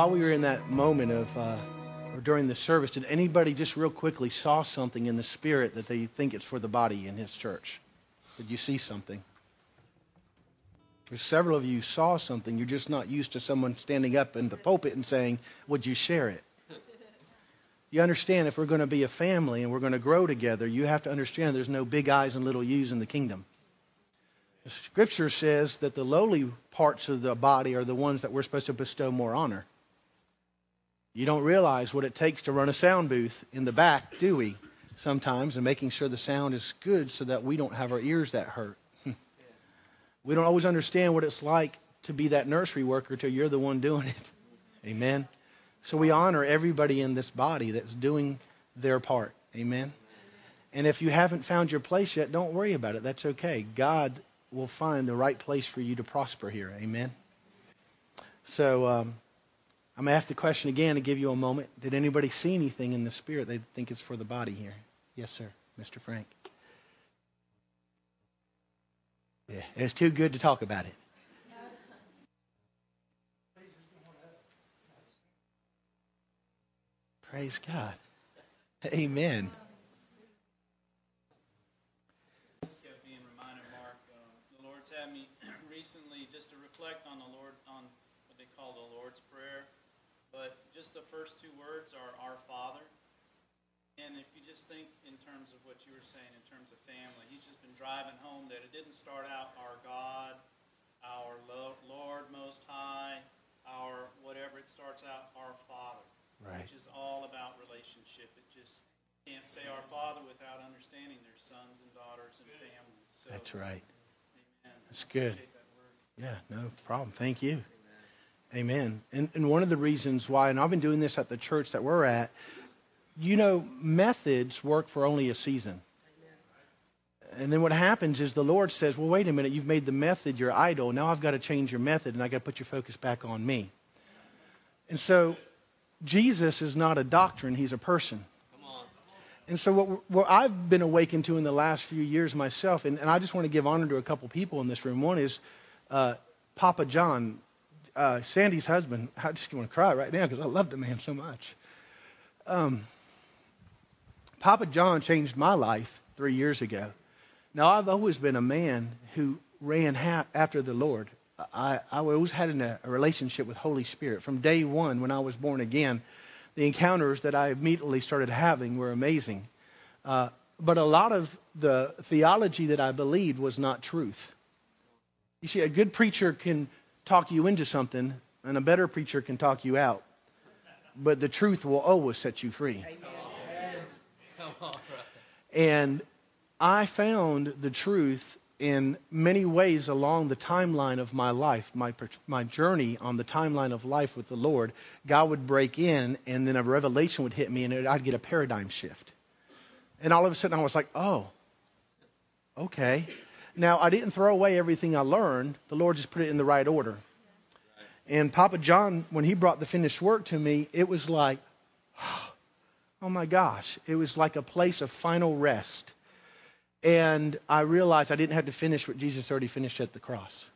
while we were in that moment of, uh, or during the service, did anybody just real quickly saw something in the spirit that they think it's for the body in his church? Did you see something? There's several of you saw something. You're just not used to someone standing up in the pulpit and saying, Would you share it? You understand if we're going to be a family and we're going to grow together, you have to understand there's no big I's and little U's in the kingdom. The scripture says that the lowly parts of the body are the ones that we're supposed to bestow more honor. You don't realize what it takes to run a sound booth in the back, do we? Sometimes, and making sure the sound is good so that we don't have our ears that hurt. we don't always understand what it's like to be that nursery worker till you're the one doing it. Amen. So we honor everybody in this body that's doing their part. Amen. And if you haven't found your place yet, don't worry about it. That's okay. God will find the right place for you to prosper here. Amen. So um, I'm going to ask the question again to give you a moment. Did anybody see anything in the spirit they think it's for the body here? Yes, sir. Mr. Frank. Yeah, it's too good to talk about it. Praise God. Amen. kept being reminded, Marc. Uh, the Lord's had me recently just to reflect on the Lord, on what they call the Lord's Prayer. But just the first two words are Our Father. And if you just think in terms of what you were saying in terms of family, he's just been driving home that it didn't start out our God, our Lord Most High, our whatever. It starts out our Father right. which is all about relationship. It just can't say our Father without understanding their sons and daughters and families. So, That's right. Amen. That's good. That yeah, no problem. Thank you. Amen. And, and one of the reasons why, and I've been doing this at the church that we're at, you know, methods work for only a season. And then what happens is the Lord says, well, wait a minute, you've made the method your idol. Now I've got to change your method and I've got to put your focus back on me. And so Jesus is not a doctrine, he's a person. And so, what, what, I've been awakened to in the last few years myself, and, and I just want to give honor to a couple people in this room. One is uh, Papa John, uh, Sandy's husband. I just want to cry right now because I love the man so much. Um, Papa John changed my life three years ago. Now, I've always been a man who ran ha- after the Lord. I, I always had a, a relationship with Holy Spirit. From day one, when I was born again, the encounters that I immediately started having were amazing. Uh, but a lot of the theology that I believed was not truth. You see, a good preacher can talk you into something, and a better preacher can talk you out. But the truth will always set you free. And I found the truth in many ways along the timeline of my life, my, my journey on the timeline of life with the Lord, God would break in and then a revelation would hit me and I'd get a paradigm shift. And all of a sudden I was like, oh, okay. Now, I didn't throw away everything I learned, the Lord just put it in the right order. And Papa John, when he brought the finished work to me, it was like, oh my gosh, it was like a place of final rest and I realized I didn't have to finish what Jesus already finished at the cross.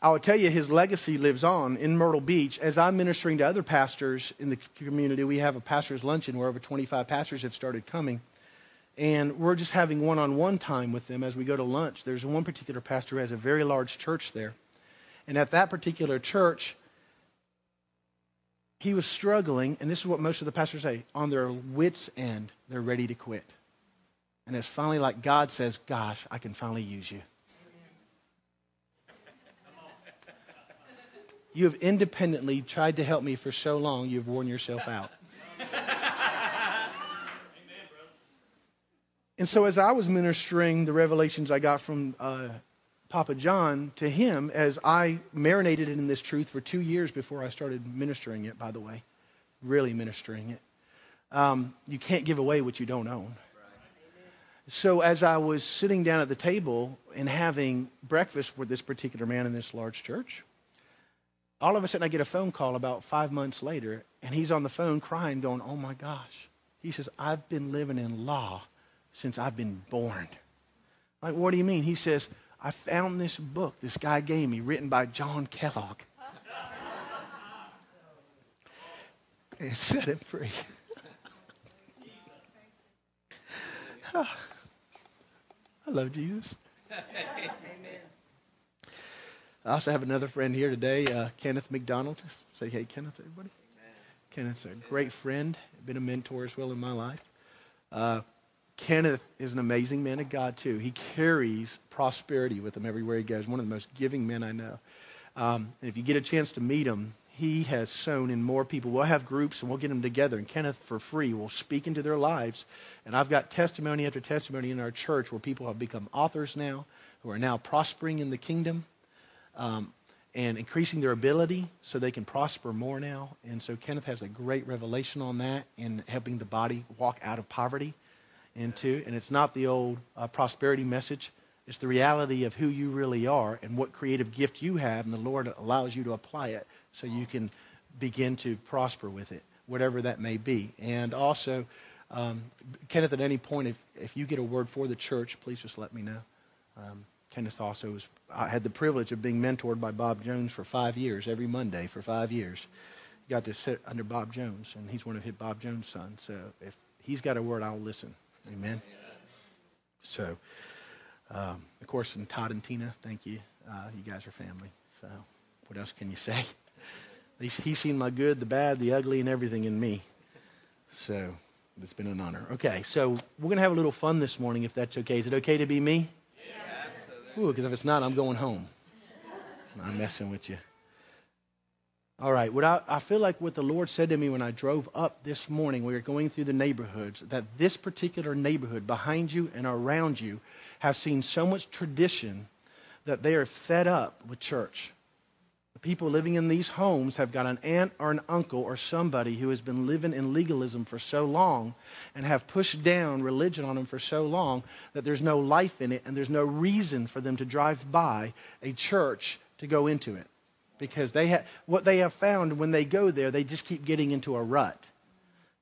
I will tell you, his legacy lives on in Myrtle Beach. As I'm ministering to other pastors in the community, we have a pastor's luncheon where over 25 pastors have started coming. And we're just having one on one time with them as we go to lunch. There's one particular pastor who has a very large church there. And at that particular church, he was struggling, and this is what most of the pastors say on their wits' end, they're ready to quit. And it's finally like God says, Gosh, I can finally use you. You have independently tried to help me for so long, you've worn yourself out. And so, as I was ministering the revelations I got from uh, Papa John to him as I marinated it in this truth for two years before I started ministering it, by the way, really ministering it. Um, you can't give away what you don't own. So, as I was sitting down at the table and having breakfast with this particular man in this large church, all of a sudden I get a phone call about five months later, and he's on the phone crying, going, Oh my gosh. He says, I've been living in law since I've been born. Like, what do you mean? He says, I found this book this guy gave me, written by John Kellogg. and set him free. I love Jesus. Amen. I also have another friend here today, uh, Kenneth McDonald. Say hey, Kenneth, everybody. Kenneth's a great friend, been a mentor as well in my life. Uh, Kenneth is an amazing man of God, too. He carries prosperity with him everywhere he goes. One of the most giving men I know. Um, and if you get a chance to meet him, he has sown in more people. We'll have groups and we'll get them together, and Kenneth, for free, will speak into their lives. And I've got testimony after testimony in our church where people have become authors now, who are now prospering in the kingdom um, and increasing their ability so they can prosper more now. And so Kenneth has a great revelation on that in helping the body walk out of poverty into. And it's not the old uh, prosperity message. It's the reality of who you really are and what creative gift you have, and the Lord allows you to apply it so you can begin to prosper with it, whatever that may be. And also, um, Kenneth, at any point, if, if you get a word for the church, please just let me know. Um, Kenneth also was, I had the privilege of being mentored by Bob Jones for five years, every Monday for five years. Got to sit under Bob Jones, and he's one of his Bob Jones' sons. So if he's got a word, I'll listen. Amen. So, um, of course, and Todd and Tina, thank you. Uh, you guys are family. So, what else can you say? He's, he's seen my good, the bad, the ugly, and everything in me. So it's been an honor. Okay, so we're going to have a little fun this morning, if that's okay. Is it okay to be me? Yes. Ooh, because if it's not, I'm going home. I'm messing with you. All right, what I, I feel like what the Lord said to me when I drove up this morning, we were going through the neighborhoods, that this particular neighborhood behind you and around you have seen so much tradition that they are fed up with church. The people living in these homes have got an aunt or an uncle or somebody who has been living in legalism for so long and have pushed down religion on them for so long that there's no life in it and there's no reason for them to drive by a church to go into it. Because they ha- what they have found when they go there, they just keep getting into a rut.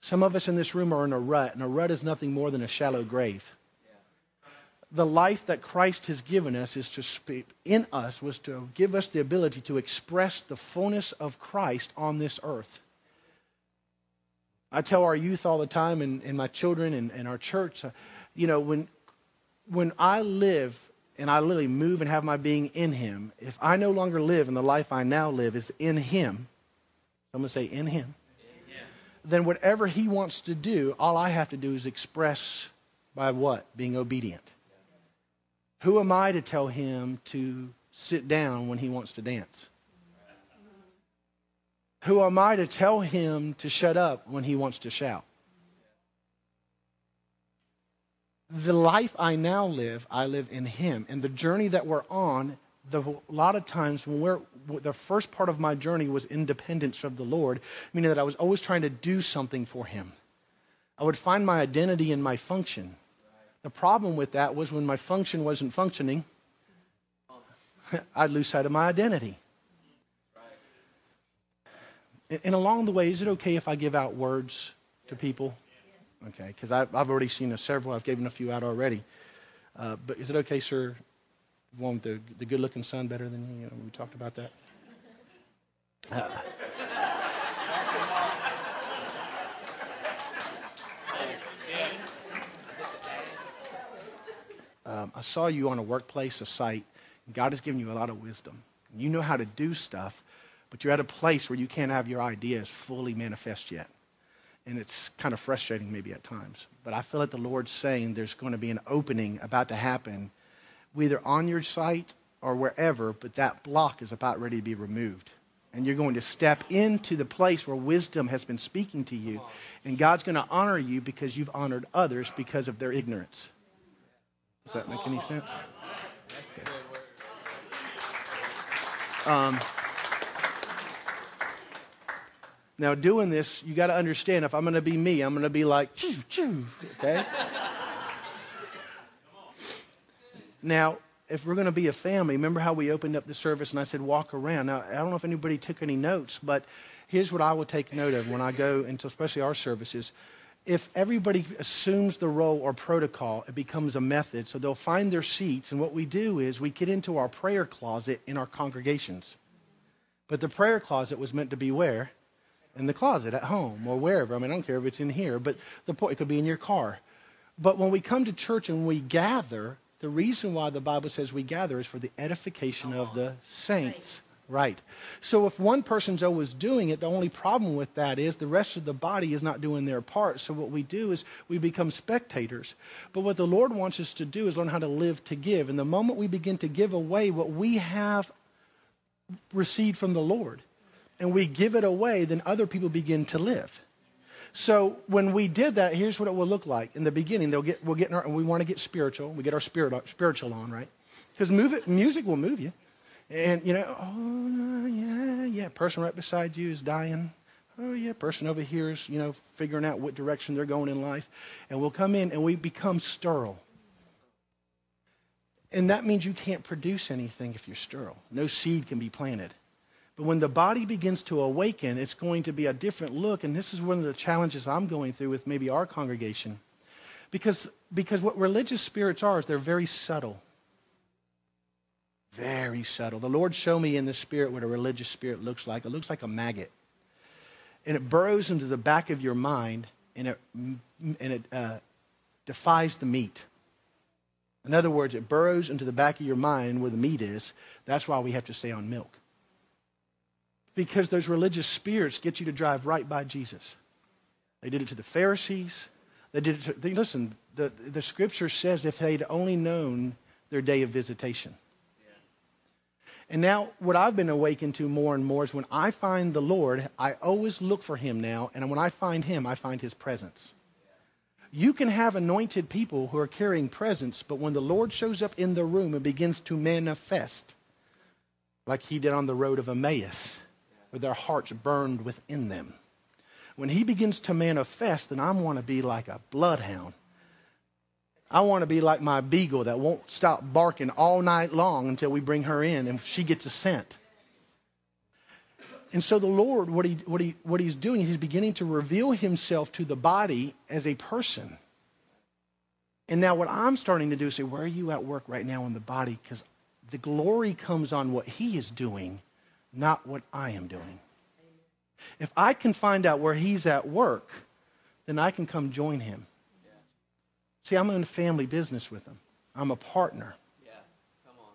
Some of us in this room are in a rut, and a rut is nothing more than a shallow grave the life that Christ has given us is to speak in us was to give us the ability to express the fullness of Christ on this earth. I tell our youth all the time and, and my children and, and our church, uh, you know, when, when I live and I literally move and have my being in Him, if I no longer live and the life I now live is in Him, I'm going to say in Him, then whatever He wants to do, all I have to do is express by what? Being obedient. Who am I to tell him to sit down when he wants to dance? Who am I to tell him to shut up when he wants to shout? The life I now live, I live in him. And the journey that we're on, the, a lot of times when we're, the first part of my journey was independence from the Lord, meaning that I was always trying to do something for him. I would find my identity in my function. The problem with that was when my function wasn't functioning, I'd lose sight of my identity. And, along the way, is it okay if I give out words to people? Okay, because I've, I've already seen a several. I've given a few out already. Uh, but is it okay, sir? Want the, the good looking son better than you? we talked about that. Uh, um, I saw you on a workplace, a site. God has given you a lot of wisdom. You know how to do stuff, but you're at a place where you can't have your ideas fully manifest yet. And it's kind of frustrating maybe at times. But I feel like the Lord's saying there's going to be an opening about to happen, either on your site or wherever, but that block is about ready to be removed. And you're going to step into the place where wisdom has been speaking to you. And God's going to honor you because you've honored others because of their ignorance. Does that make any sense? Okay. Um, now, doing this, you got to understand if I'm going to be me, I'm going to be like, choo, choo, okay? now, if we're going to be a family, remember how we opened up the service and I said, walk around. Now, I don't know if anybody took any notes, but here's what I will take note of when I go into especially our services if everybody assumes the role or protocol, it becomes a method. So they'll find their seats, and what we do is we get into our prayer closet in our congregations. But the prayer closet was meant to be where? In the closet at home or wherever. I mean, I don't care if it's in here, but the point it could be in your car. But when we come to church and we gather, the reason why the Bible says we gather is for the edification of the saints. Right. So if one person's always doing it, the only problem with that is the rest of the body is not doing their part. So what we do is we become spectators. But what the Lord wants us to do is learn how to live to give. And the moment we begin to give away what we have received from the Lord and we give it away, then other people begin to live. So when we did that, here's what it will look like. In the beginning, they'll get, we'll get our, and we want to get spiritual. We get our spirit, spiritual on, right? Because music will move you. And, you know, oh, yeah, yeah, person right beside you is dying. Oh, yeah, person over here is, you know, figuring out what direction they're going in life. And we'll come in and we become sterile. And that means you can't produce anything if you're sterile. No seed can be planted. But when the body begins to awaken, it's going to be a different look. And this is one of the challenges I'm going through with maybe our congregation. Because, because what religious spirits are is they're very subtle. Very subtle. The Lord showed me in the spirit what a religious spirit looks like. It looks like a maggot. And it burrows into the back of your mind and it, and it uh, defies the meat. In other words, it burrows into the back of your mind where the meat is. That's why we have to stay on milk. Because those religious spirits get you to drive right by Jesus. They did it to the Pharisees. They did it to, they, listen, the, the scripture says if they'd only known their day of visitation. And now, what I've been awakened to more and more is when I find the Lord, I always look for him now. And when I find him, I find his presence. You can have anointed people who are carrying presence, but when the Lord shows up in the room and begins to manifest, like he did on the road of Emmaus, where their hearts burned within them, when he begins to manifest, then I want to be like a bloodhound I want to be like my beagle that won't stop barking all night long until we bring her in and she gets a scent. And so the Lord, what, he, what, he, what he's doing, he's beginning to reveal himself to the body as a person. And now what I'm starting to do is say, where are you at work right now in the body? Because the glory comes on what he is doing, not what I am doing. If I can find out where he's at work, then I can come join him. See, I'm in a family business with him, I'm a partner. Yeah, come on.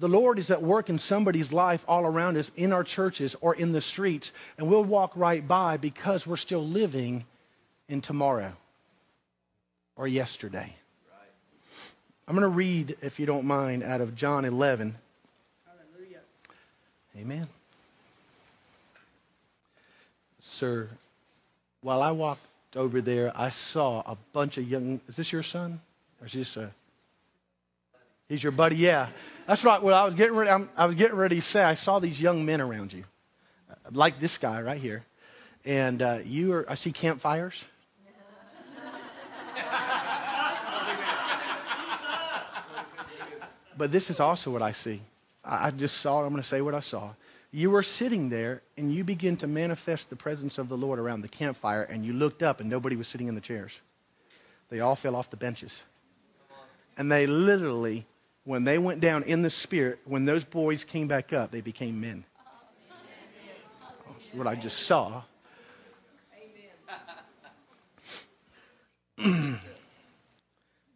The Lord is at work in somebody's life all around us, in our churches or in the streets, and we'll walk right by because we're still living in tomorrow or yesterday. Right. I'm going to read, if you don't mind, out of John 11. Amen. Sir, while I walked over there, I saw a bunch of young. Is this your son? Or is this a. He's your buddy? Yeah. That's right. Well, I was getting ready, I'm, i was getting ready to say, I saw these young men around you, like this guy right here. And uh, you are, I see campfires. but this is also what I see. I, just saw it. I'm going to say what I saw you were sitting there and you begin to manifest the presence of the Lord around the campfire, and you looked up and nobody was sitting in the chairs. They all fell off the benches. And they literally, when they went down in the spirit, when those boys came back up, they became men. That's what I just saw.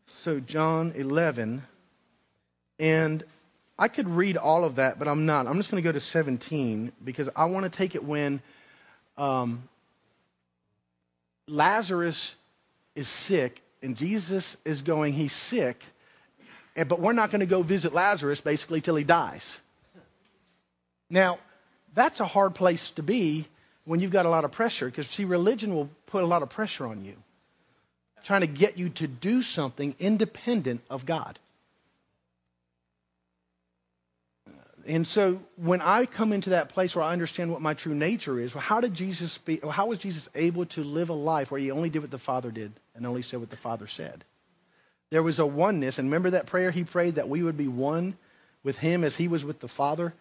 so, John 11, and I could read all of that, but I'm not. I'm just going to go to 17 because I want to take it when um, Lazarus is sick and Jesus is going, he's sick, and, but we're not going to go visit Lazarus basically till he dies. Now, that's a hard place to be when you've got a lot of pressure because, see, religion will put a lot of pressure on you, trying to get you to do something independent of God. And so when I come into that place where I understand what my true nature is, well, how did Jesus be, how was Jesus able to live a life where he only did what the Father did and only said what the Father said? There was a oneness, and remember that prayer he prayed that we would be one with him as he was with the Father?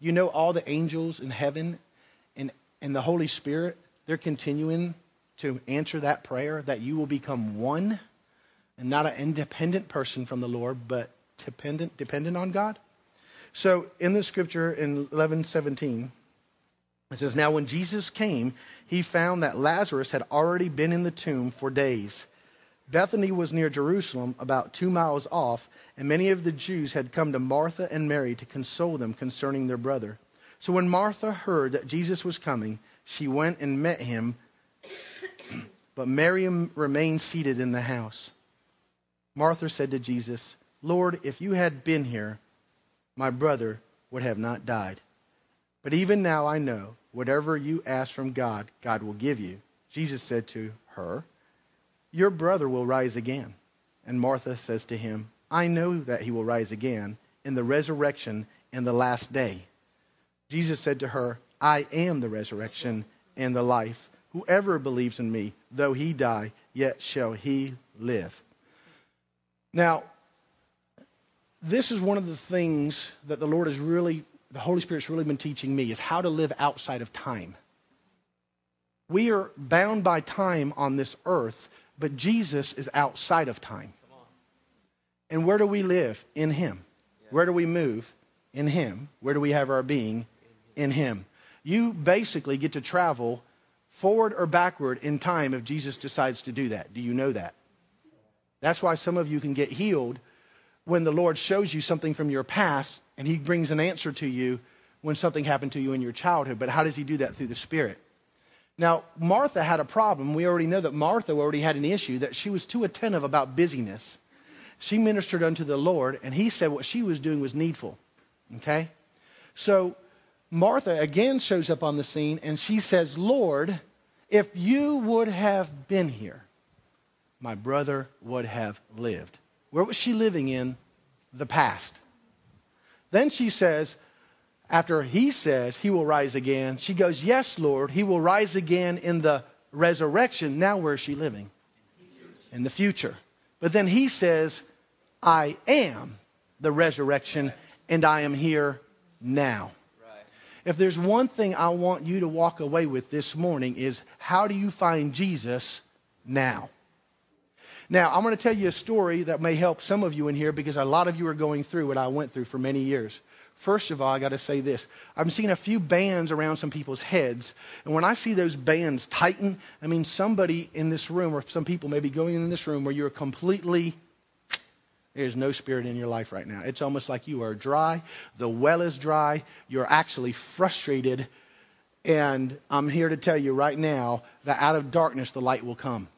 You know, all the angels in heaven and, and the Holy Spirit, they're continuing to answer that prayer that you will become one and not an independent person from the Lord, but dependent, dependent on God? So in the scripture in 11 17, it says, Now when Jesus came, he found that Lazarus had already been in the tomb for days. Bethany was near Jerusalem, about two miles off, and many of the Jews had come to Martha and Mary to console them concerning their brother. So when Martha heard that Jesus was coming, she went and met him, but Mary remained seated in the house. Martha said to Jesus, Lord, if you had been here, my brother would have not died. But even now I know whatever you ask from God, God will give you. Jesus said to her, Your brother will rise again. And Martha says to him, I know that he will rise again in the resurrection in the last day. Jesus said to her, I am the resurrection and the life. Whoever believes in me, though he die, yet shall he live. Now, this is one of the things that the Lord has really, the Holy Spirit's really been teaching me is how to live outside of time. We are bound by time on this earth, but Jesus is outside of time. And where do we live? In Him. Where do we move? In Him. Where do we have our being? In Him. You basically get to travel forward or backward in time if Jesus decides to do that. Do you know that? That's why some of you can get healed when the Lord shows you something from your past and He brings an answer to you when something happened to you in your childhood. But how does He do that? Through the Spirit. Now, Martha had a problem. We already know that Martha already had an issue that she was too attentive about busyness. She ministered unto the Lord, and He said what she was doing was needful. Okay? So, Martha again shows up on the scene and she says, Lord, if you would have been here, my brother would have lived. Where was she living in? The past. Then she says, after he says he will rise again, she goes, Yes, Lord, he will rise again in the resurrection. Now, where is she living? In the future. But then he says, I am the resurrection and I am here now. If there's one thing I want you to walk away with this morning is how do you find Jesus now? Now, I'm going to tell you a story that may help some of you in here because a lot of you are going through what I went through for many years. First of all, I got to say this. I'm seeing a few bands around some people's heads. And when I see those bands tighten, I mean, somebody in this room, or some people may be going in this room where you're completely there's no spirit in your life right now. It's almost like you are dry. The well is dry. You're actually frustrated. And I'm here to tell you right now that out of darkness, the light will come.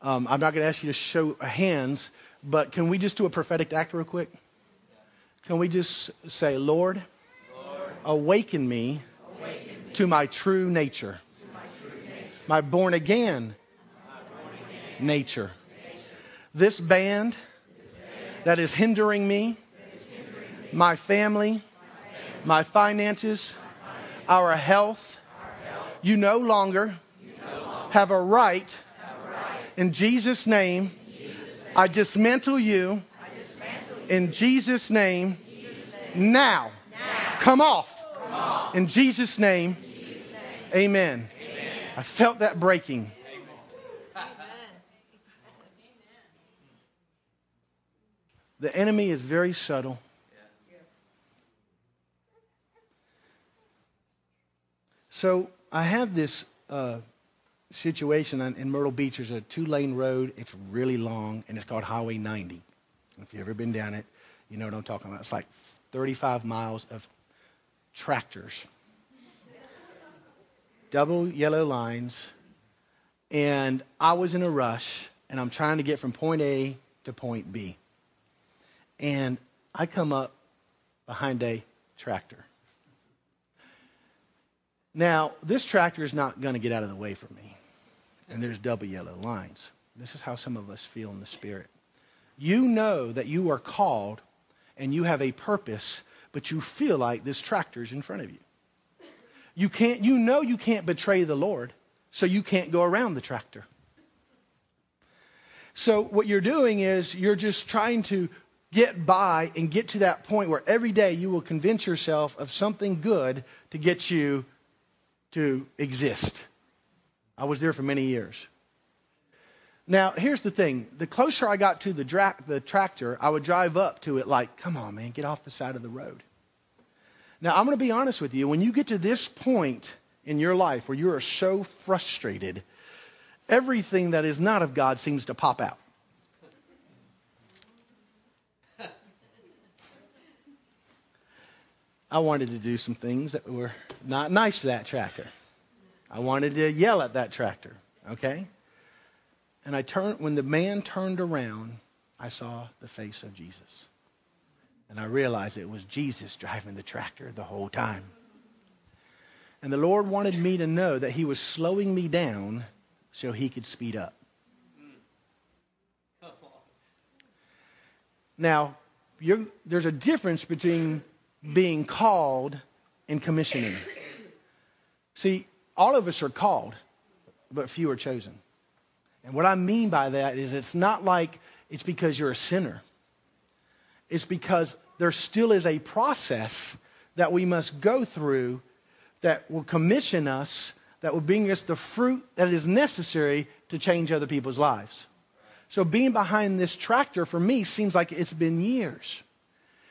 Um, I'm not going to ask you to show hands, but can we just do a prophetic act real quick? Can we just say, Lord, Lord awaken, me awaken me to my true nature, my, true nature. my born again, born again nature. This band that is hindering me, my family, my finances, our health, you no longer have a right. In Jesus' name, I dismantle you. In Jesus' name, now. Come off. In Jesus' name, amen. I felt that breaking. The enemy is very subtle. So I have this uh, situation in Myrtle Beach. There's a two lane road. It's really long, and it's called Highway 90. If you've ever been down it, you know what I'm talking about. It's like 35 miles of tractors, double yellow lines. And I was in a rush, and I'm trying to get from point A to point B and I come up behind a tractor. Now, this tractor is not going to get out of the way for me, and there's double yellow lines. This is how some of us feel in the spirit. You know that you are called and you have a purpose, but you feel like this tractor is in front of you. You can't you know you can't betray the Lord, so you can't go around the tractor. So what you're doing is you're just trying to get by and get to that point where every day you will convince yourself of something good to get you to exist. I was there for many years. Now, here's the thing the closer I got to the, dra- the tractor, I would drive up to it like, come on, man, get off the side of the road. Now, I'm going to be honest with you. When you get to this point in your life where you are so frustrated, everything that is not of God seems to pop out. I wanted to do some things that were not nice to that tractor. I wanted to yell at that tractor, okay? And I turned, when the man turned around, I saw the face of Jesus. And I realized it was Jesus driving the tractor the whole time. And the Lord wanted me to know that He was slowing me down so He could speed up. Now, there's a difference between being called and commissioning. See, all of us are called, but few are chosen. And what I mean by that is it's not like it's because you're a sinner. It's because there still is a process that we must go through that will commission us, that will bring us the fruit that is necessary to change other people's lives. So being behind this tractor for me seems like it's been years.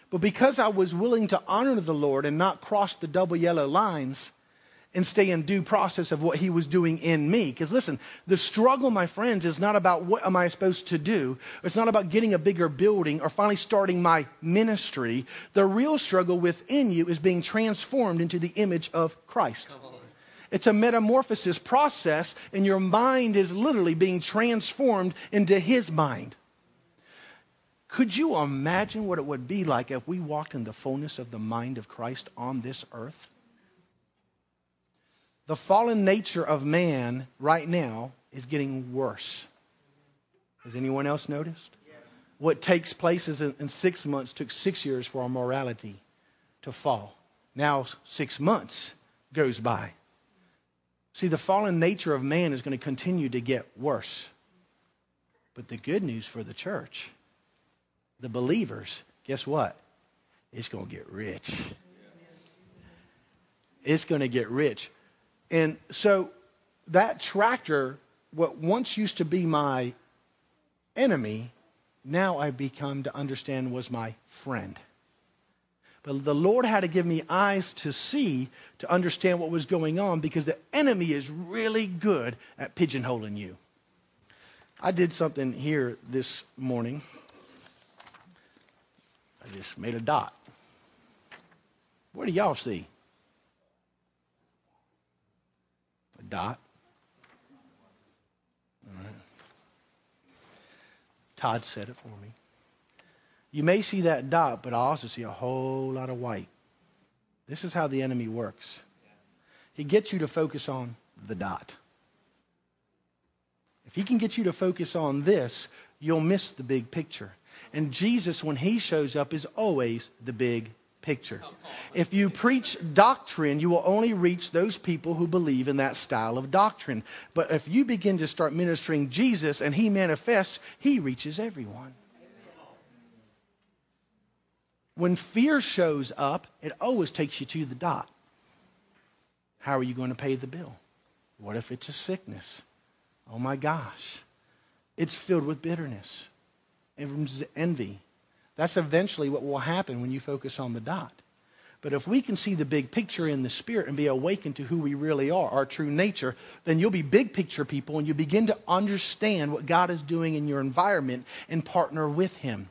But because I was willing to honor the Lord and not cross the double yellow lines, and stay in due process of what he was doing in me. Because listen, the struggle, my friends, is not about what am I supposed to do. It's not about getting a bigger building or finally starting my ministry. The real struggle within you is being transformed into the image of Christ. It's a metamorphosis process, and your mind is literally being transformed into his mind. Could you imagine what it would be like if we walked in the fullness of the mind of Christ on this earth? The fallen nature of man right now is getting worse. Has anyone else noticed? What takes place is in, six months took six years for our morality to fall. Now six months goes by. See, the fallen nature of man is going to continue to get worse. But the good news for the church, the believers, guess what? It's going to get rich. It's going to get rich. And so that tractor, what once used to be my enemy, now I've become to understand was my friend. But the Lord had to give me eyes to see, to understand what was going on, because the enemy is really good at pigeonholing you. I did something here this morning. I just made a dot. What do y'all see? Dot. Todd said it for me. You may see that dot, but I also see a whole lot of white. This is how the enemy works. He gets you to focus on the dot. If he can get you to focus on this, you'll miss the big picture. And Jesus, when he shows up, is always the big picture. If you preach doctrine, you will only reach those people who believe in that style of doctrine. But if you begin to start ministering Jesus and he manifests, he reaches everyone. When fear shows up, it always takes you to the dot. How are you going to pay the bill? What if it's a sickness? Oh my gosh. It's filled with bitterness, envy, that's eventually what will happen when you focus on the dot. But if we can see the big picture in the spirit and be awakened to who we really are, our true nature, then you'll be big picture people and you begin to understand what God is doing in your environment and partner with Him.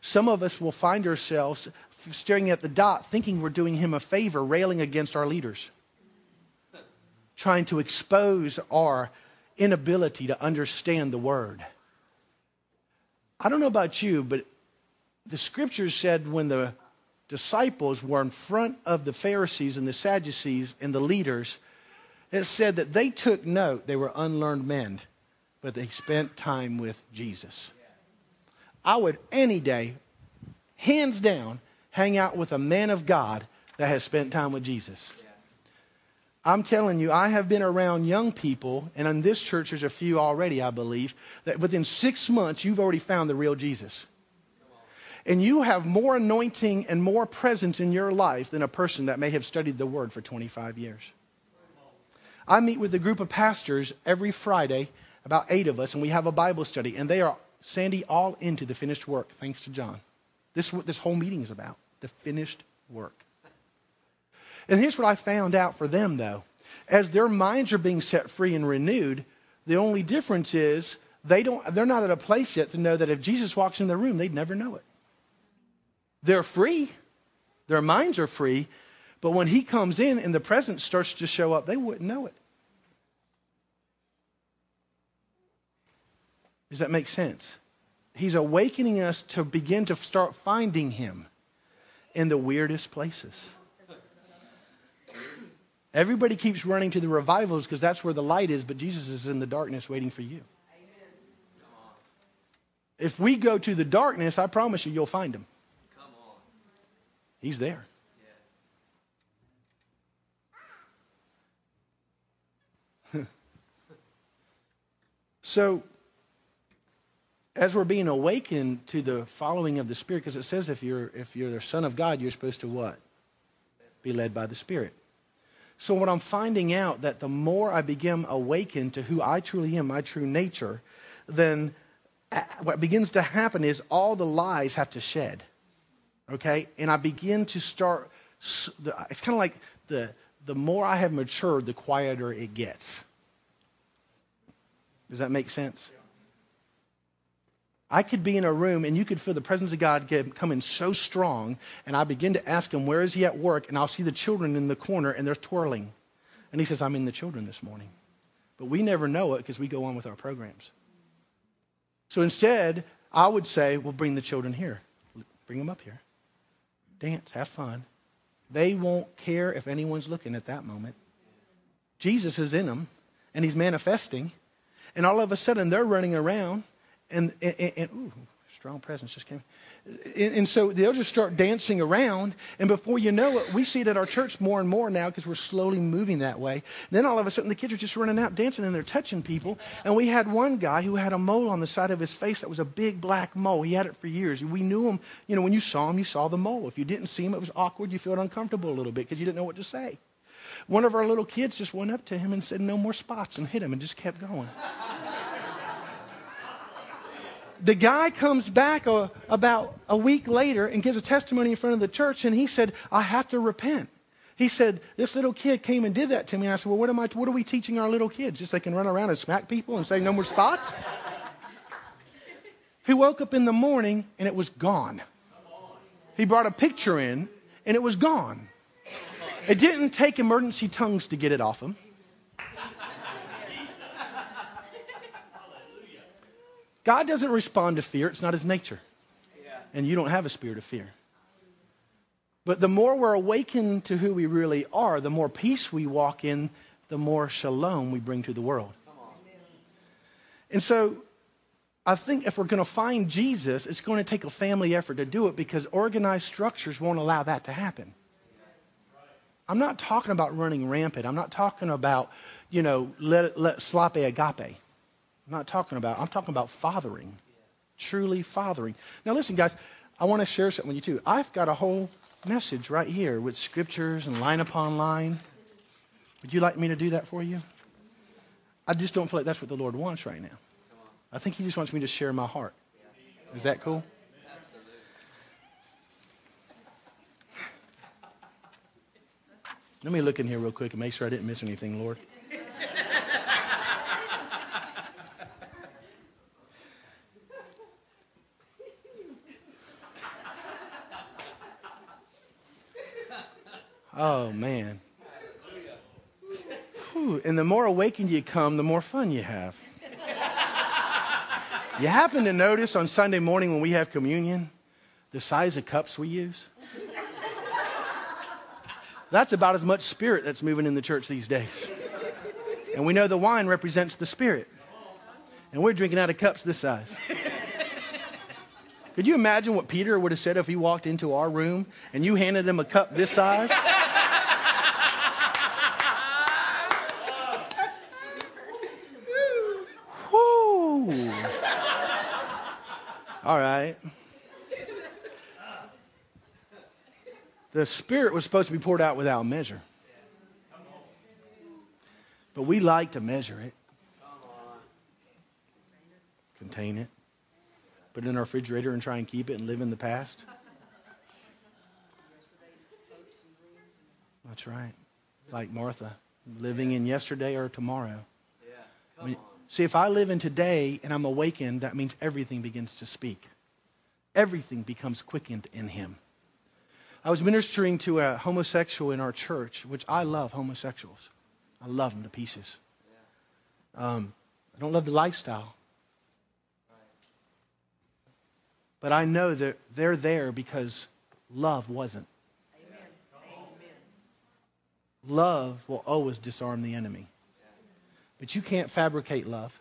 Some of us will find ourselves staring at the dot, thinking we're doing Him a favor, railing against our leaders, trying to expose our inability to understand the Word. I don't know about you, but the scriptures said when the disciples were in front of the Pharisees and the Sadducees and the leaders, it said that they took note. They were unlearned men, but they spent time with Jesus. I would any day, hands down, hang out with a man of God that has spent time with Jesus. I'm telling you, I have been around young people, and in this church there's a few already, I believe, that within six months you've already found the real Jesus and you have more anointing and more presence in your life than a person that may have studied the word for 25 years. I meet with a group of pastors every Friday, about eight of us, and we have a Bible study. And they are, Sandy, all into the finished work, thanks to John. This is what this whole meeting is about the finished work. And here's what I found out for them, though. As their minds are being set free and renewed, the only difference is they don't, they're not at a place yet to know that if Jesus walks in the room, they'd never know it. They're free, their minds are free, but when he comes in and the presence starts to show up, they wouldn't know it. Does that make sense? He's awakening us to begin to start finding him in the weirdest places. Everybody keeps running to the revivals because that's where the light is, but Jesus is in the darkness waiting for you. If we go to the darkness, I promise you, you'll find him. He's there. so, as we're being awakened to the following of the Spirit, because it says if you're if you're the Son of God, you're supposed to what? Be led by the Spirit. So what I'm finding out that the more I begin awakened to who I truly am, my true nature, then uh, what begins to happen is all the lies have to shed. Okay? And I begin to start, it's kind of like the, the more I have matured, the quieter it gets. Does that make sense? I could be in a room and you could feel the presence of God coming so strong, and I begin to ask him, Where is he at work? And I'll see the children in the corner and they're twirling. And he says, I'm in the children this morning. But we never know it because we go on with our programs. So instead, I would say, Well, bring the children here. Bring them up here. Dance, have fun. They won't care if anyone's looking at that moment. Jesus is in them and he's manifesting. And all of a sudden, they're running around and, and, and ooh, strong presence just came. And, and, so they'll just start dancing around. And before you know it, we see it at our church more and more now because we're slowly moving that way. Then all of a sudden, the kids are just running out dancing and they're touching people. And we had one guy who had a mole on the side of his face that was a big black mole. He had it for years. We knew him. You know, when you saw him, you saw the mole. If you didn't see him, it was awkward. You felt uncomfortable a little bit because you didn't know what to say. One of our little kids just went up to him and said, No more spots, and hit him and just kept going the guy comes back a, about a week later and gives a testimony in front of the church, and he said, I have to repent. He said, This little kid came and did that to me. And I said, Well, what, am I, what are we teaching our little kids? Just they can run around and smack people and say, No more spots? he woke up in the morning and it was gone. He brought a picture in and it was gone. It didn't take emergency tongues to get it off him. God doesn't respond to fear, it's not his nature. And you don't have a spirit of fear. But the more we're awakened to who we really are, the more peace we walk in, the more shalom we bring to the world. And so I think if we're going to find Jesus, it's going to take a family effort to do it because organized structures won't allow that to happen. I'm not talking about running rampant. I'm not talking about, you know, let, let sloppy agape. I'm not talking about, I'm talking about fathering. Truly fathering. Now, listen, guys, I want to share something with you, too. I've got a whole message right here with scriptures and line upon line. Would you like me to do that for you? I just don't feel like that's what the Lord wants right now. I think He just wants me to share my heart. Is that cool? Let me look in here real quick and make sure I didn't miss anything, Lord. Oh, man. Whew. And the more awakened you come, the more fun you have. you happen to notice on Sunday morning when we have communion, the size of cups we use? That's about as much spirit that's moving in the church these days. And we know the wine represents the spirit. And we're drinking out of cups this size. Could you imagine what Peter would have said if he walked into our room and you handed him a cup this size? All right. The Spirit was supposed to be poured out without measure. But we like to measure it, contain it, put it in our refrigerator and try and keep it and live in the past. That's right. Like Martha, living in yesterday or tomorrow. When- see, if I live in today and I'm awakened, that means everything begins to speak. Everything becomes quickened in him. I was ministering to a homosexual in our church, which I love homosexuals. I love them to pieces. Um, I don't love the lifestyle. But I know that they're there because love wasn't. Love will always disarm the enemy. But you can't fabricate love.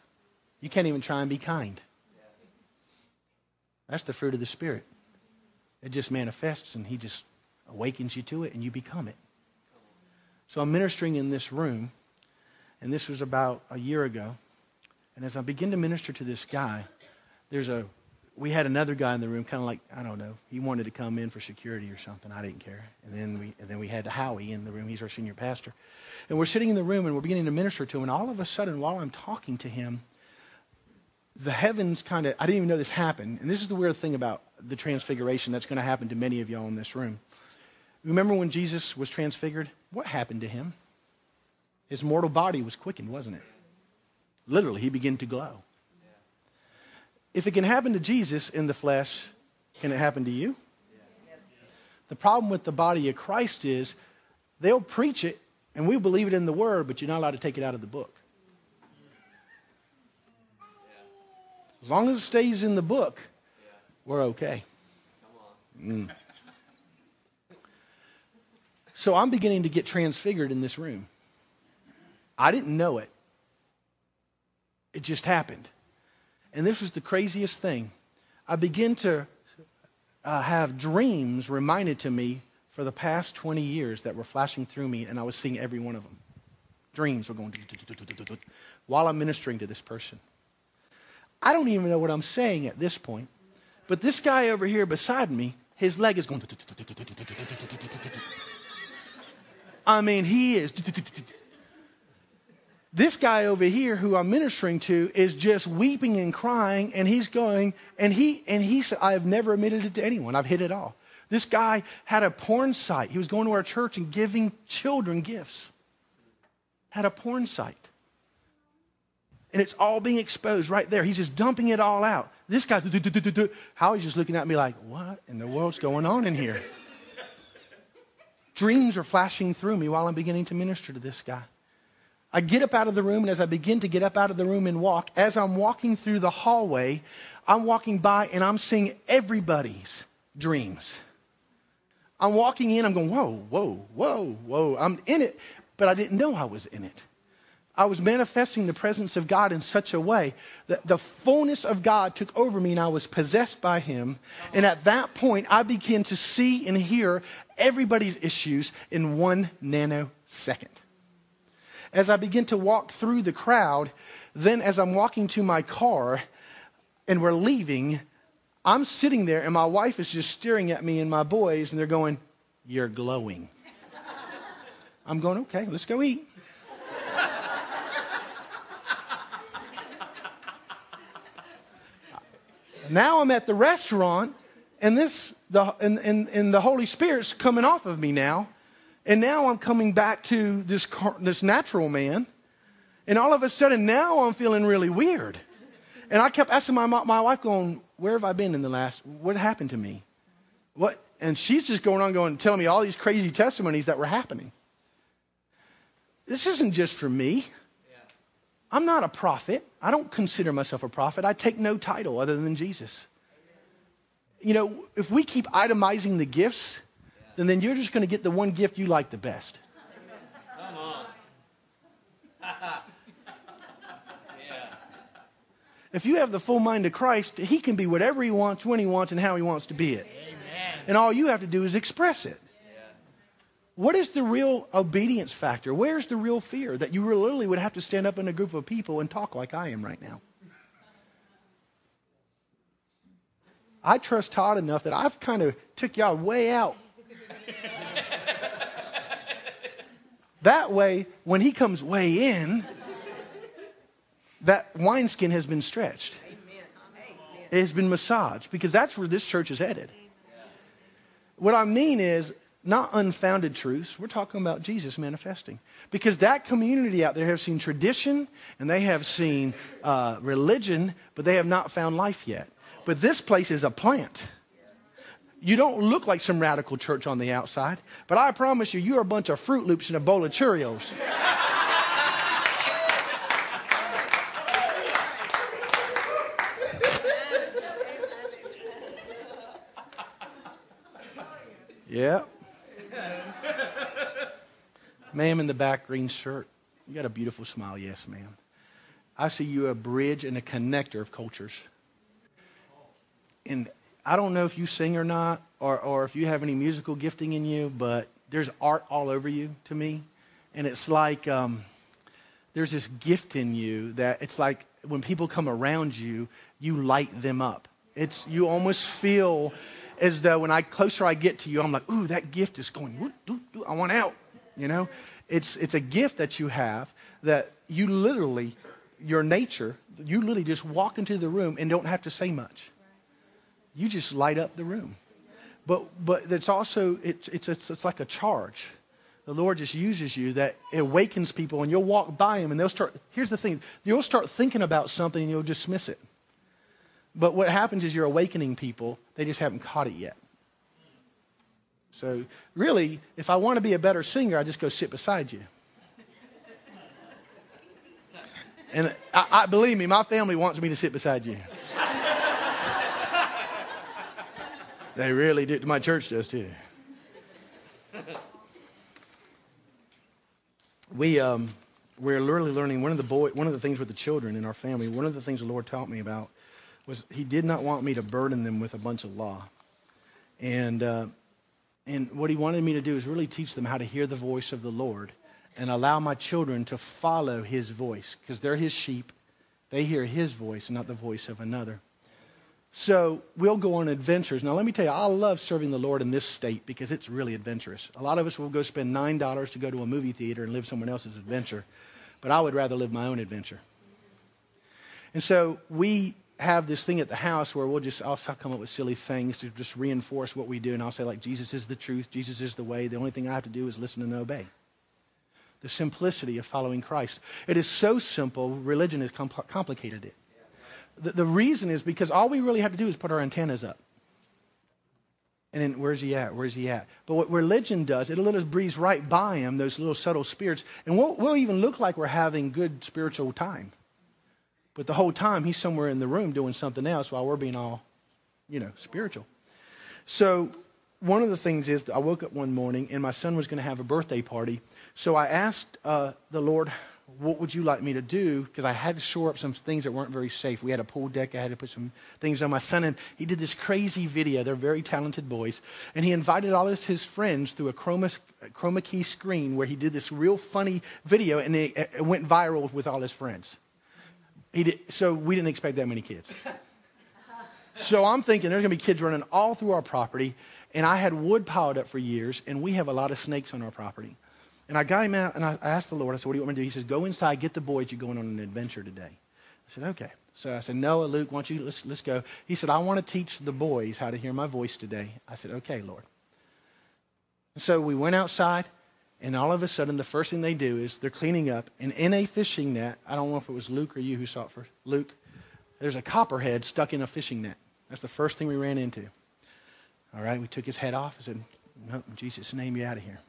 You can't even try and be kind. That's the fruit of the Spirit. It just manifests and He just awakens you to it and you become it. So I'm ministering in this room, and this was about a year ago. And as I begin to minister to this guy, there's a we had another guy in the room, kind of like I don't know. He wanted to come in for security or something. I didn't care. And then we and then we had Howie in the room. He's our senior pastor, and we're sitting in the room and we're beginning to minister to him. And all of a sudden, while I'm talking to him, the heavens kind of I didn't even know this happened. And this is the weird thing about the transfiguration that's going to happen to many of y'all in this room. Remember when Jesus was transfigured? What happened to him? His mortal body was quickened, wasn't it? Literally, he began to glow. If it can happen to Jesus in the flesh, can it happen to you? The problem with the body of Christ is they'll preach it and we believe it in the word, but you're not allowed to take it out of the book. As long as it stays in the book, we're okay. Mm. So I'm beginning to get transfigured in this room. I didn't know it. It just happened. And this was the craziest thing. I begin to uh, have dreams reminded to me for the past 20 years that were flashing through me, and I was seeing every one of them. Dreams were going while I'm ministering to this person. I don't even know what I'm saying at this point, but this guy over here beside me, his leg is going. I mean, he is. This guy over here who I'm ministering to is just weeping and crying, and he's going, and he and he said, I have never admitted it to anyone. I've hid it all. This guy had a porn site. He was going to our church and giving children gifts. Had a porn site. And it's all being exposed right there. He's just dumping it all out. This guy, Howie's just looking at me like, what in the world's going on in here? Dreams are flashing through me while I'm beginning to minister to this guy. I get up out of the room, and as I begin to get up out of the room and walk, as I'm walking through the hallway, I'm walking by and I'm seeing everybody's dreams. I'm walking in, I'm going, whoa, whoa, whoa, whoa. I'm in it, but I didn't know I was in it. I was manifesting the presence of God in such a way that the fullness of God took over me and I was possessed by Him. And at that point, I began to see and hear everybody's issues in one nanosecond as I begin to walk through the crowd, then as I'm walking to my car and we're leaving, I'm sitting there and my wife is just staring at me and my boys and they're going, You're glowing. I'm going, Okay, let's go eat. now I'm at the restaurant and this the and, and, and the Holy Spirit's coming off of me now. And now I'm coming back to this, car, this natural man. And all of a sudden, now I'm feeling really weird. And I kept asking my, my wife, going, Where have I been in the last? What happened to me? What? And she's just going on, going, telling me all these crazy testimonies that were happening. This isn't just for me. I'm not a prophet. I don't consider myself a prophet. I take no title other than Jesus. You know, if we keep itemizing the gifts, then, then you're just going to get the one gift you like the best. Come on. yeah. If you have the full mind of Christ, He can be whatever He wants, when He wants, and how He wants to be it. Amen. And all you have to do is express it. What is the real obedience factor? Where's the real fear that you literally would have to stand up in a group of people and talk like I am right now? I trust Todd enough that I've kind of took y'all way out. That way, when he comes way in, that wineskin has been stretched. It has been massaged because that's where this church is headed. What I mean is not unfounded truths. We're talking about Jesus manifesting. Because that community out there have seen tradition and they have seen uh, religion, but they have not found life yet. But this place is a plant. You don't look like some radical church on the outside, but I promise you, you're a bunch of Froot Loops and a bowl of Cheerios. Yeah. ma'am in the back, green shirt. You got a beautiful smile. Yes, ma'am. I see you a bridge and a connector of cultures. And I don't know if you sing or not, or, or if you have any musical gifting in you, but there's art all over you to me. And it's like um, there's this gift in you that it's like when people come around you, you light them up. It's you almost feel as though when I closer I get to you, I'm like, ooh, that gift is going. I want out. You know, it's it's a gift that you have that you literally, your nature, you literally just walk into the room and don't have to say much. You just light up the room. But but it's also it's it's it's, it's like a charge. The Lord just uses you that awakens people, and you'll walk by them, and they'll start. Here's the thing: you'll start thinking about something, and you'll dismiss it. But what happens is you're awakening people, they just haven't caught it yet. So, really, if I want to be a better singer, I just go sit beside you. And I, I, believe me, my family wants me to sit beside you. They really do. My church does too. We um, we're literally learning one of the boy, one of the things with the children in our family. One of the things the Lord taught me about was he did not want me to burden them with a bunch of law. And, uh, and what he wanted me to do is really teach them how to hear the voice of the Lord and allow my children to follow his voice because they're his sheep. They hear his voice, not the voice of another. So we'll go on adventures. Now, let me tell you, I love serving the Lord in this state because it's really adventurous. A lot of us will go spend $9 to go to a movie theater and live someone else's adventure, but I would rather live my own adventure. And so we have this thing at the house where we'll just I'll, come up with silly things to just reinforce what we do, and I'll say like Jesus is the truth, Jesus is the way. The only thing I have to do is listen and obey. The simplicity of following Christ. It is so simple. Religion has compl- complicated it. The, the reason is because all we really have to do is put our antennas up. And then where's he at? Where's he at? But what religion does, it'll let us breeze right by him, those little subtle spirits, and we'll, we'll even look like we're having good spiritual time. But the whole time, he's somewhere in the room doing something else while we're being all, you know, spiritual. So one of the things is I woke up one morning and my son was going to have a birthday party. So I asked uh, the Lord, what would you like me to do? Because I had to shore up some things that weren't very safe. We had a pool deck. I had to put some things on my son. And he did this crazy video. They're very talented boys. And he invited all of his friends through a chroma, chroma key screen where he did this real funny video. And it, it went viral with all his friends. He did, so we didn't expect that many kids. so I'm thinking there's going to be kids running all through our property. And I had wood piled up for years, and we have a lot of snakes on our property. And I got him out, and I asked the Lord, I said, What do you want me to do? He says, Go inside, get the boys, you're going on an adventure today. I said, Okay. So I said, Noah, Luke, why don't you, let's, let's go. He said, I want to teach the boys how to hear my voice today. I said, Okay, Lord. So we went outside, and all of a sudden, the first thing they do is they're cleaning up, and in a fishing net, I don't know if it was Luke or you who saw it first, Luke, there's a copperhead stuck in a fishing net. That's the first thing we ran into. All right, we took his head off and said, No, in Jesus' name, you out of here.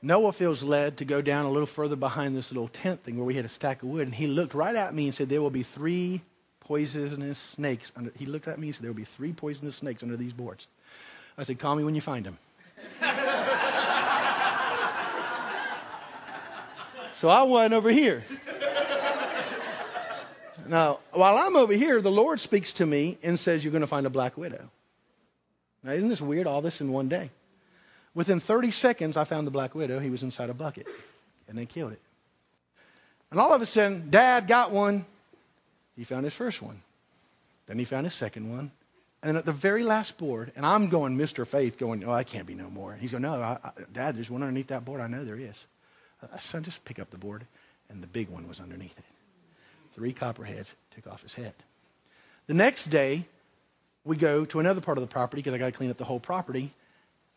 Noah feels led to go down a little further behind this little tent thing where we had a stack of wood, and he looked right at me and said, There will be three poisonous snakes. Under, he looked at me and said, There will be three poisonous snakes under these boards. I said, Call me when you find them. So I went over here. now, while I'm over here, the Lord speaks to me and says, You're going to find a black widow. Now, isn't this weird? All this in one day. Within 30 seconds, I found the black widow. He was inside a bucket, and they killed it. And all of a sudden, Dad got one. He found his first one. Then he found his second one. And then at the very last board, and I'm going, Mr. Faith, going, oh, I can't be no more. And he's going, no, I, I, Dad, there's one underneath that board. I know there is. Uh, I said, just pick up the board. And the big one was underneath it. Three copperheads took off his head. The next day, we go to another part of the property because I got to clean up the whole property.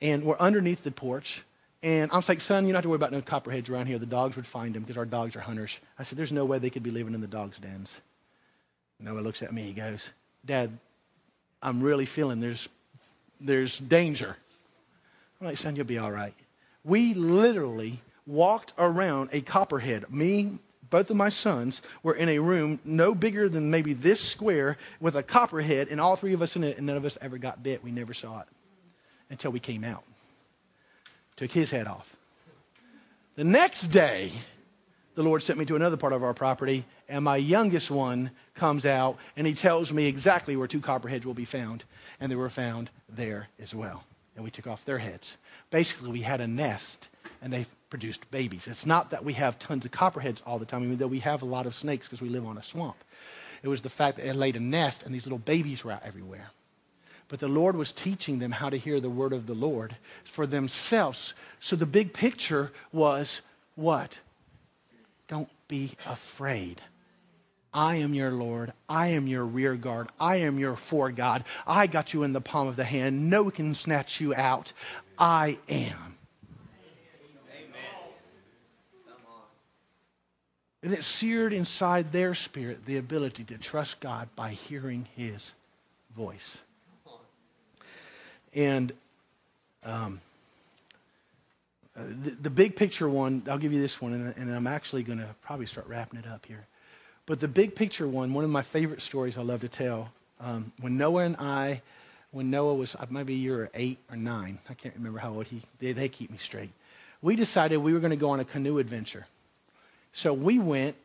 And we're underneath the porch. And I was like, son, you don't have to worry about no copperheads around here. The dogs would find them because our dogs are hunters. I said, there's no way they could be living in the dogs' dens. Noah looks at me. He goes, Dad, I'm really feeling there's, there's danger. I'm like, son, you'll be all right. We literally walked around a copperhead. Me, both of my sons were in a room no bigger than maybe this square with a copperhead, and all three of us in it, and none of us ever got bit. We never saw it until we came out. Took his head off. The next day, the Lord sent me to another part of our property, and my youngest one comes out and he tells me exactly where two copperheads will be found. And they were found there as well. And we took off their heads. Basically, we had a nest and they produced babies. It's not that we have tons of copperheads all the time, even though we have a lot of snakes because we live on a swamp. It was the fact that it laid a nest and these little babies were out everywhere. But the Lord was teaching them how to hear the word of the Lord for themselves. So the big picture was what? Don't be afraid. I am your Lord. I am your rear guard. I am your fore God. I got you in the palm of the hand. No one can snatch you out. I am. And it seared inside their spirit the ability to trust God by hearing his voice. And um, the, the, big picture one, I'll give you this one, and, and I'm actually going to probably start wrapping it up here. But the big picture one, one of my favorite stories I love to tell, um, when Noah and I, when Noah was uh, maybe a year or eight or nine, I can't remember how old he, they, they keep me straight. We decided we were going to go on a canoe adventure. So we went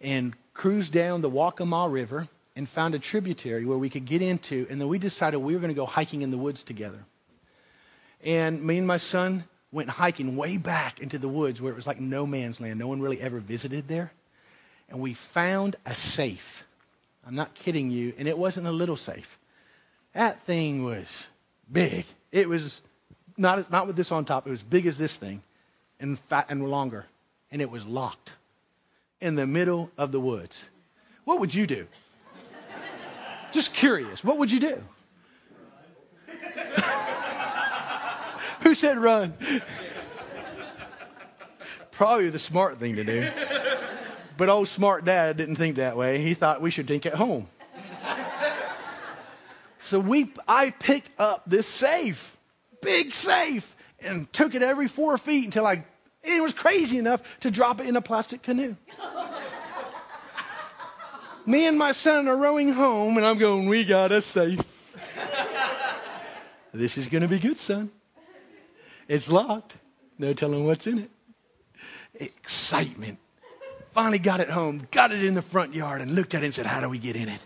and cruised down the Waccamaw River and found a tributary where we could get into, and then we decided we were going to go hiking in the woods together. And me and my son went hiking way back into the woods where it was like no man's land. No one really ever visited there. And we found a safe. I'm not kidding you. And it wasn't a little safe. That thing was big. It was not, not with this on top, it was big as this thing and fat and longer. And it was locked in the middle of the woods. What would you do? Just curious. What would you do? Who said run? Probably the smart thing to do. But old smart dad didn't think that way. He thought we should think at home. so we, I picked up this safe, big safe, and took it every four feet until I, it was crazy enough to drop it in a plastic canoe. Me and my son are rowing home, and I'm going, we got a safe. this is going to be good, son. It's locked. No telling what's in it. Excitement. Finally got it home, got it in the front yard, and looked at it and said, How do we get in it?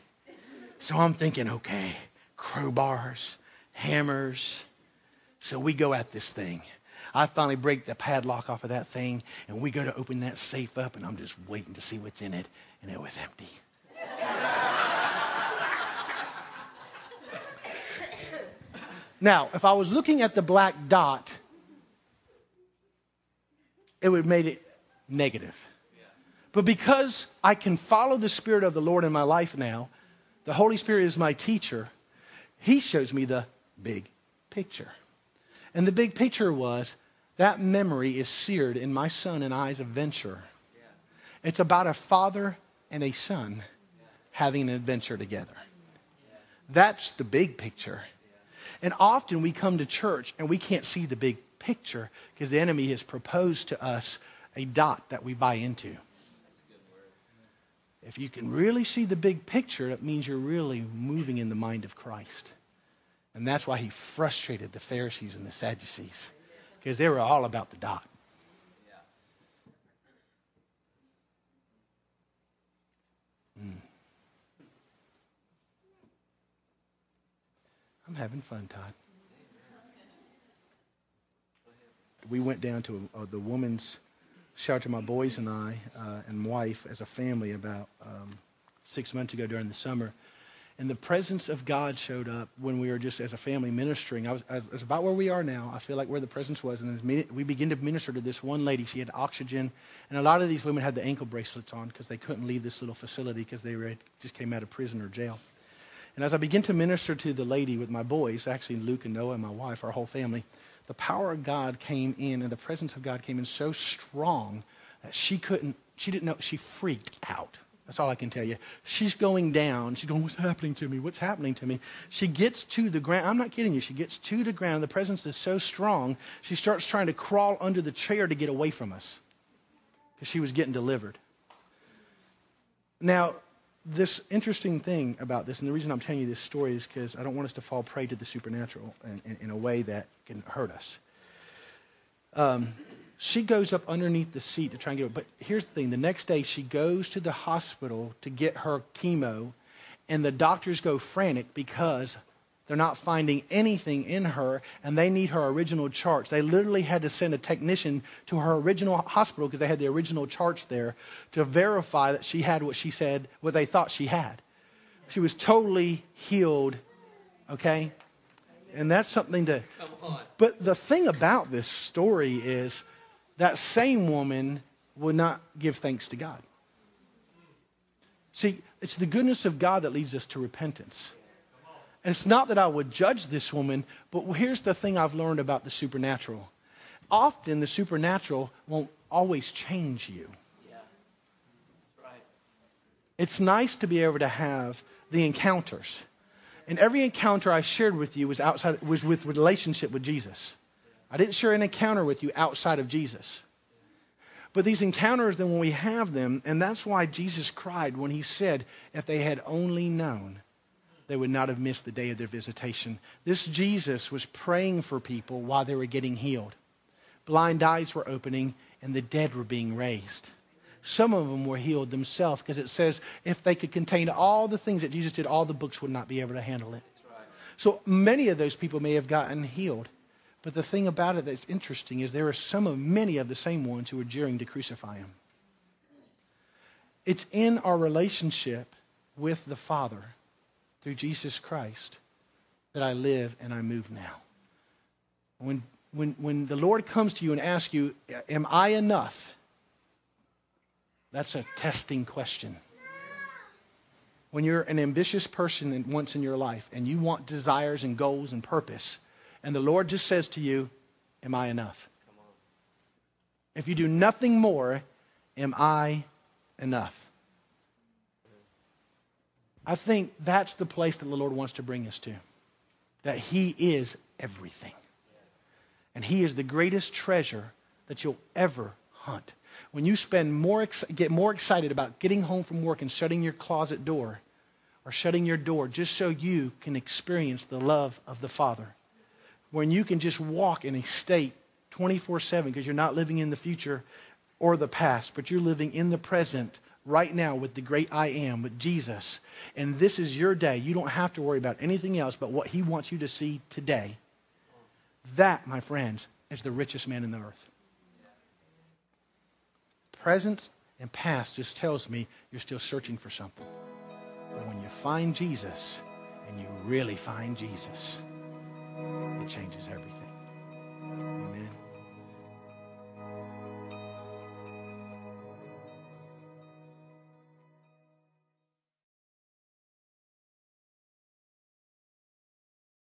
So I'm thinking, okay, crowbars, hammers. So we go at this thing. I finally break the padlock off of that thing, and we go to open that safe up, and I'm just waiting to see what's in it, and it was empty. Now, if I was looking at the black dot, it would have made it negative. But because I can follow the Spirit of the Lord in my life now, the Holy Spirit is my teacher, He shows me the big picture. And the big picture was that memory is seared in my son and I's adventure. It's about a father and a son having an adventure together. That's the big picture. And often we come to church and we can't see the big picture because the enemy has proposed to us a dot that we buy into. If you can really see the big picture, it means you're really moving in the mind of Christ. And that's why he frustrated the Pharisees and the Sadducees, because they were all about the dot. Having fun, Todd. We went down to uh, the woman's shelter my boys and I uh, and wife as a family about um, six months ago during the summer. and the presence of God showed up when we were just as a family ministering. I was, I was about where we are now. I feel like where the presence was, and we begin to minister to this one lady. She had oxygen, and a lot of these women had the ankle bracelets on because they couldn't leave this little facility because they were, just came out of prison or jail. And as I begin to minister to the lady with my boys, actually Luke and Noah and my wife, our whole family, the power of God came in, and the presence of God came in so strong that she couldn't. She didn't know. She freaked out. That's all I can tell you. She's going down. She's going, What's happening to me? What's happening to me? She gets to the ground. I'm not kidding you. She gets to the ground. The presence is so strong, she starts trying to crawl under the chair to get away from us because she was getting delivered. Now, this interesting thing about this, and the reason I'm telling you this story is because I don't want us to fall prey to the supernatural in, in, in a way that can hurt us. Um, she goes up underneath the seat to try and get it. But here's the thing the next day, she goes to the hospital to get her chemo, and the doctors go frantic because they're not finding anything in her, and they need her original charts. They literally had to send a technician to her original hospital because they had the original charts there to verify that she had what she said, what they thought she had. She was totally healed, okay? And that's something to. But the thing about this story is that same woman would not give thanks to God. See, it's the goodness of God that leads us to repentance. And it's not that I would judge this woman, but here's the thing I've learned about the supernatural. Often the supernatural won't always change you. Yeah. Right. It's nice to be able to have the encounters. And every encounter I shared with you was outside was with relationship with Jesus. I didn't share an encounter with you outside of Jesus. But these encounters, then when we have them, and that's why Jesus cried when he said, if they had only known, they would not have missed the day of their visitation. This Jesus was praying for people while they were getting healed. Blind eyes were opening, and the dead were being raised. Some of them were healed themselves because it says if they could contain all the things that Jesus did, all the books would not be able to handle it. So many of those people may have gotten healed. But the thing about it that's interesting is there are some of many of the same ones who are jeering to crucify him. It's in our relationship with the Father through Jesus Christ that I live and I move now. When, when, when the Lord comes to you and asks you, Am I enough? That's a testing question. When you're an ambitious person once in your life and you want desires and goals and purpose, and the Lord just says to you, Am I enough? If you do nothing more, am I enough? I think that's the place that the Lord wants to bring us to. That He is everything. And He is the greatest treasure that you'll ever hunt. When you spend more, get more excited about getting home from work and shutting your closet door or shutting your door just so you can experience the love of the Father when you can just walk in a state 24 7 because you're not living in the future or the past, but you're living in the present right now with the great I am, with Jesus. And this is your day. You don't have to worry about anything else but what He wants you to see today. That, my friends, is the richest man in the earth. Present and past just tells me you're still searching for something. But when you find Jesus, and you really find Jesus, it changes everything.